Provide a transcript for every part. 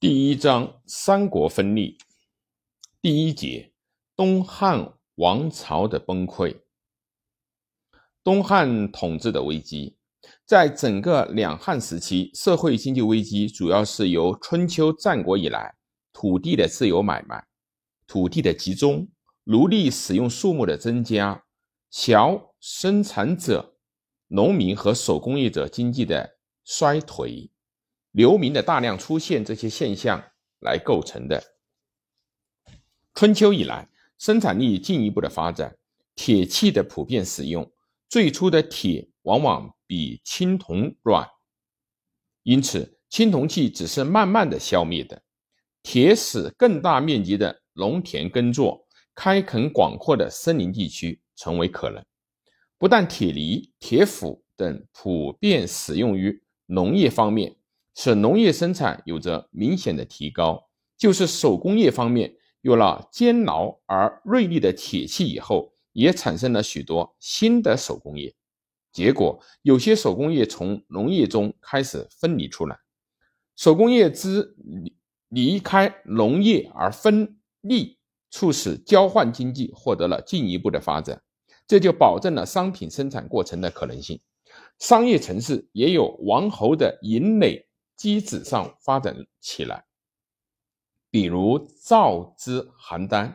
第一章三国分立，第一节东汉王朝的崩溃。东汉统治的危机，在整个两汉时期，社会经济危机主要是由春秋战国以来土地的自由买卖、土地的集中、奴隶使用数目的增加、小生产者、农民和手工业者经济的衰退。流民的大量出现，这些现象来构成的。春秋以来，生产力进一步的发展，铁器的普遍使用，最初的铁往往比青铜软，因此青铜器只是慢慢的消灭的。铁使更大面积的农田耕作、开垦广阔的森林地区成为可能。不但铁犁、铁斧等普遍使用于农业方面。使农业生产有着明显的提高，就是手工业方面有了坚牢而锐利的铁器以后，也产生了许多新的手工业。结果，有些手工业从农业中开始分离出来，手工业之离离开农业而分立，促使交换经济获得了进一步的发展，这就保证了商品生产过程的可能性。商业城市也有王侯的营垒。机子上发展起来，比如赵之邯郸、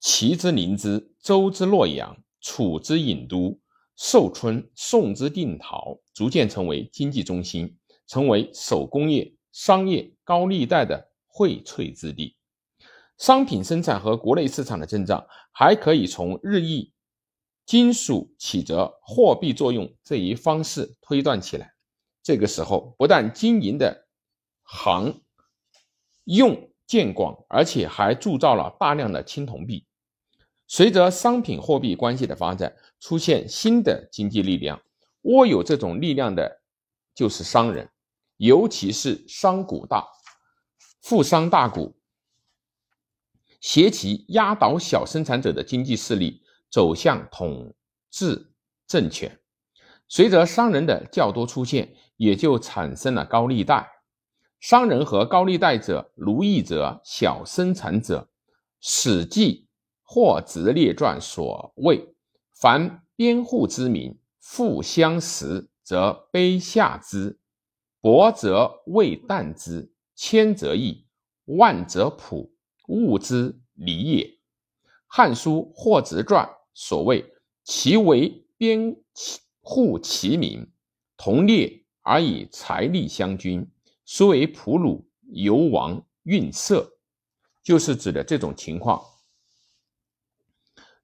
齐之临淄、周之洛阳、楚之郢都、寿春、宋之定陶，逐渐成为经济中心，成为手工业、商业高利贷的荟萃之地。商品生产和国内市场的增长，还可以从日益金属起着货币作用这一方式推断起来。这个时候，不但经营的行用渐广，而且还铸造了大量的青铜币。随着商品货币关系的发展，出现新的经济力量。握有这种力量的，就是商人，尤其是商贾大、富商大贾，携其压倒小生产者的经济势力，走向统治政权。随着商人的较多出现，也就产生了高利贷。商人和高利贷者，奴役者，小生产者。《史记·霍子列传》所谓：“凡边户之民，富相食，则卑下之；薄则未啖之，千则易，万则朴，物之离也。”《汉书·霍子传》所谓：“其为边户其民，同列。”而以财力相均，虽为仆虏，犹王运色，就是指的这种情况。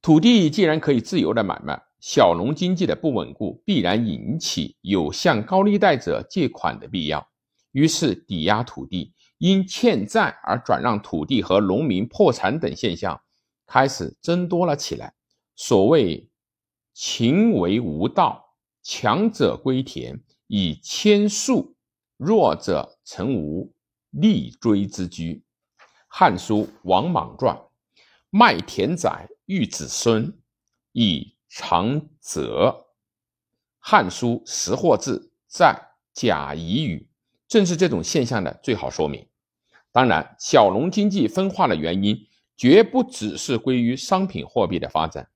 土地既然可以自由的买卖，小农经济的不稳固必然引起有向高利贷者借款的必要，于是抵押土地、因欠债而转让土地和农民破产等现象开始增多了起来。所谓“勤为无道，强者归田”。以千数，弱者成无立锥之居。《汉书·王莽传》：卖田宰，育子孙，以长泽。《汉书·识货志》在贾谊语，正是这种现象的最好说明。当然，小农经济分化的原因，绝不只是归于商品货币的发展。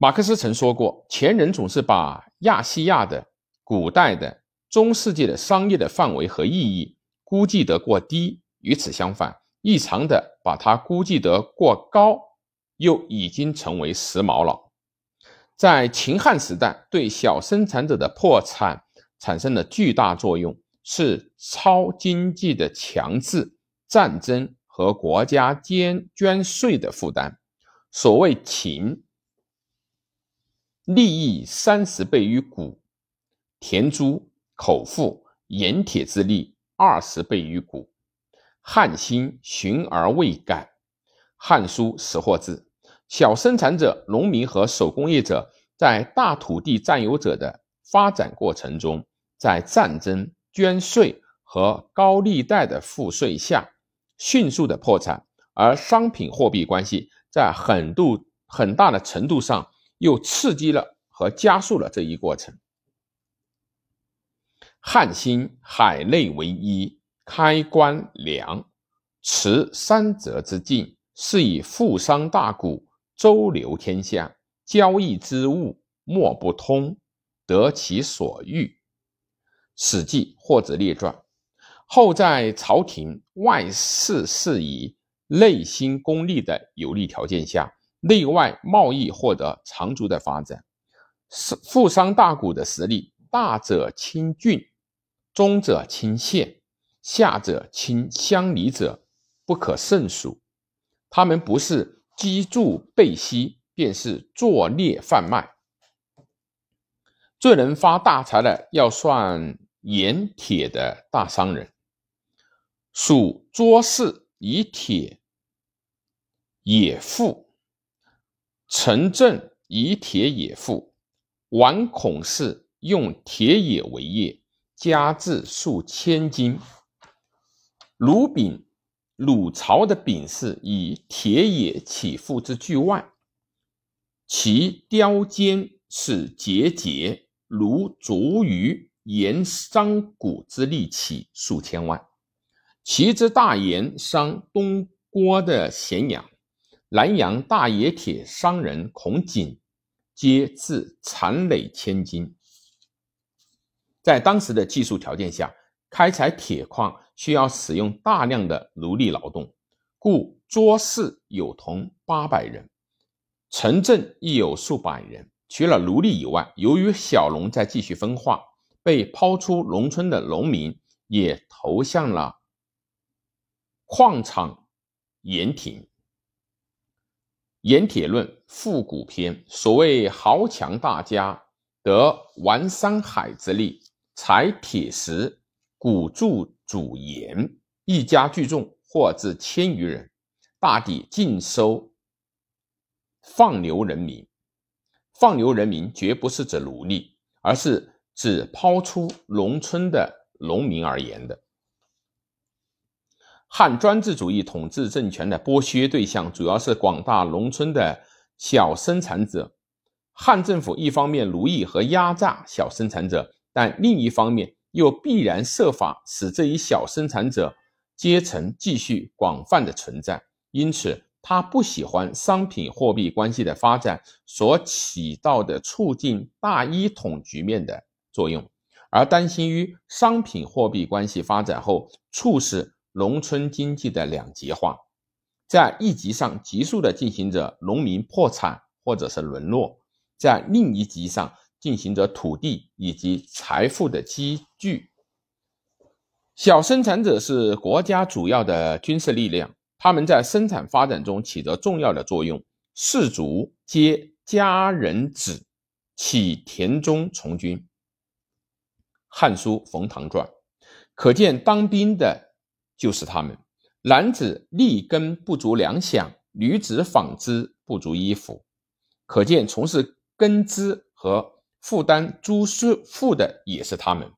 马克思曾说过：“前人总是把亚细亚的、古代的、中世纪的商业的范围和意义估计得过低，与此相反，异常的把它估计得过高，又已经成为时髦了。”在秦汉时代，对小生产者的破产产生了巨大作用，是超经济的强制、战争和国家捐捐税的负担。所谓秦。利益三十倍于古，田租、口腹、盐铁之利二十倍于古。汉兴循而未改。《汉书·识货志》：小生产者、农民和手工业者，在大土地占有者的发展过程中，在战争、捐税和高利贷的赋税下，迅速的破产。而商品货币关系在很度很大的程度上。又刺激了和加速了这一过程。汉兴海内为一，开关梁，持三者之境，是以富商大贾周流天下，交易之物莫不通，得其所欲。《史记·或者列传》后在朝廷外事事宜、内心功利的有利条件下，内外贸易获得长足的发展。富商大贾的实力，大者亲郡，中者亲县，下者亲乡里者不可胜数。他们不是积贮备息，便是作孽贩卖。最能发大财的，要算盐铁的大商人。属卓氏以铁也富，陈震以铁也富。王孔氏用铁冶为业，家至数千金。鲁丙、鲁朝的丙氏以铁冶起富之巨万，其雕坚是节节，如竹于盐商贾之利起数千万。其之大盐商东郭的咸阳、南阳大冶铁商人孔景。皆自残累千金。在当时的技术条件下，开采铁矿需要使用大量的奴隶劳动，故卓氏有同八百人，城镇亦有数百人。除了奴隶以外，由于小农在继续分化，被抛出农村的农民也投向了矿场盐亭。《盐铁论·复古篇》所谓豪强大家得玩山海之力，采铁石，古铸主盐，一家聚众，或至千余人，大抵尽收放牛人民。放牛人民绝不是指奴隶，而是指抛出农村的农民而言的。汉专制主义统治政权的剥削对象主要是广大农村的小生产者。汉政府一方面奴役和压榨小生产者，但另一方面又必然设法使这一小生产者阶层继续广泛的存在。因此，他不喜欢商品货币关系的发展所起到的促进大一统局面的作用，而担心于商品货币关系发展后促使。农村经济的两极化，在一级上急速的进行着农民破产或者是沦落，在另一级上进行着土地以及财富的积聚。小生产者是国家主要的军事力量，他们在生产发展中起着重要的作用。士卒皆家人子，起田中从军。《汉书·冯唐传》可见当兵的。就是他们，男子立根不足粮饷，女子纺织不足衣服，可见从事根织和负担租税赋的也是他们。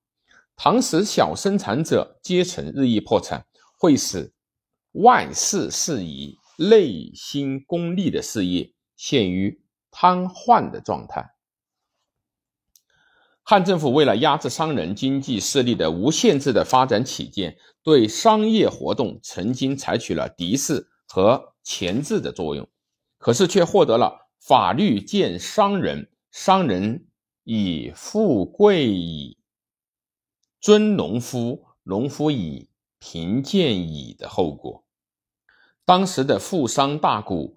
唐时小生产者阶层日益破产，会使外事事宜、内心功利的事业陷于瘫痪的状态。汉政府为了压制商人经济势力的无限制的发展起见，对商业活动曾经采取了敌视和钳制的作用，可是却获得了“法律见商人，商人以富贵矣；尊农夫，农夫以贫贱矣”的后果。当时的富商大贾，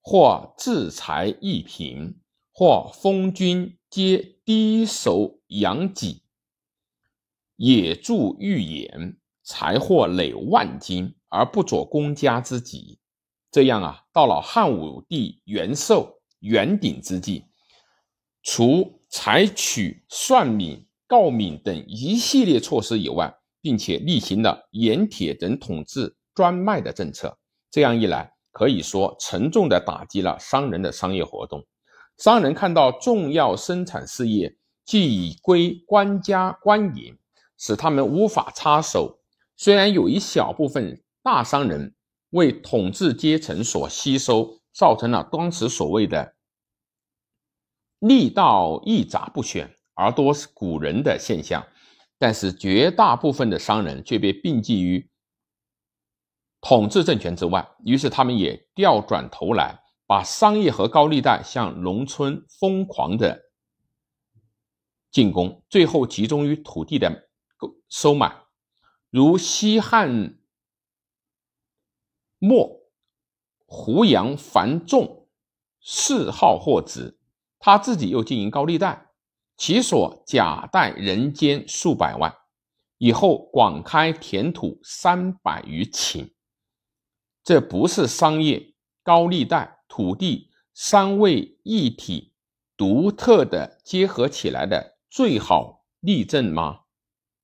或自财易贫，或封君。皆低首养己，也助欲言，财货累万金而不佐公家之己。这样啊，到了汉武帝元寿、元鼎之际，除采取算敏、告敏等一系列措施以外，并且厉行了盐铁等统治专卖的政策。这样一来，可以说沉重的打击了商人的商业活动。商人看到重要生产事业既已归官家官营，使他们无法插手。虽然有一小部分大商人为统治阶层所吸收，造成了当时所谓的“利道一杂不选而多是古人”的现象，但是绝大部分的商人却被并寄于统治政权之外，于是他们也调转头来，把商业和高利贷向农村疯狂的进攻，最后集中于土地的购收买，如西汉末胡杨繁仲谥号获子，他自己又经营高利贷。其所假贷人间数百万，以后广开田土三百余顷。这不是商业、高利贷、土地三位一体独特的结合起来的最好例证吗？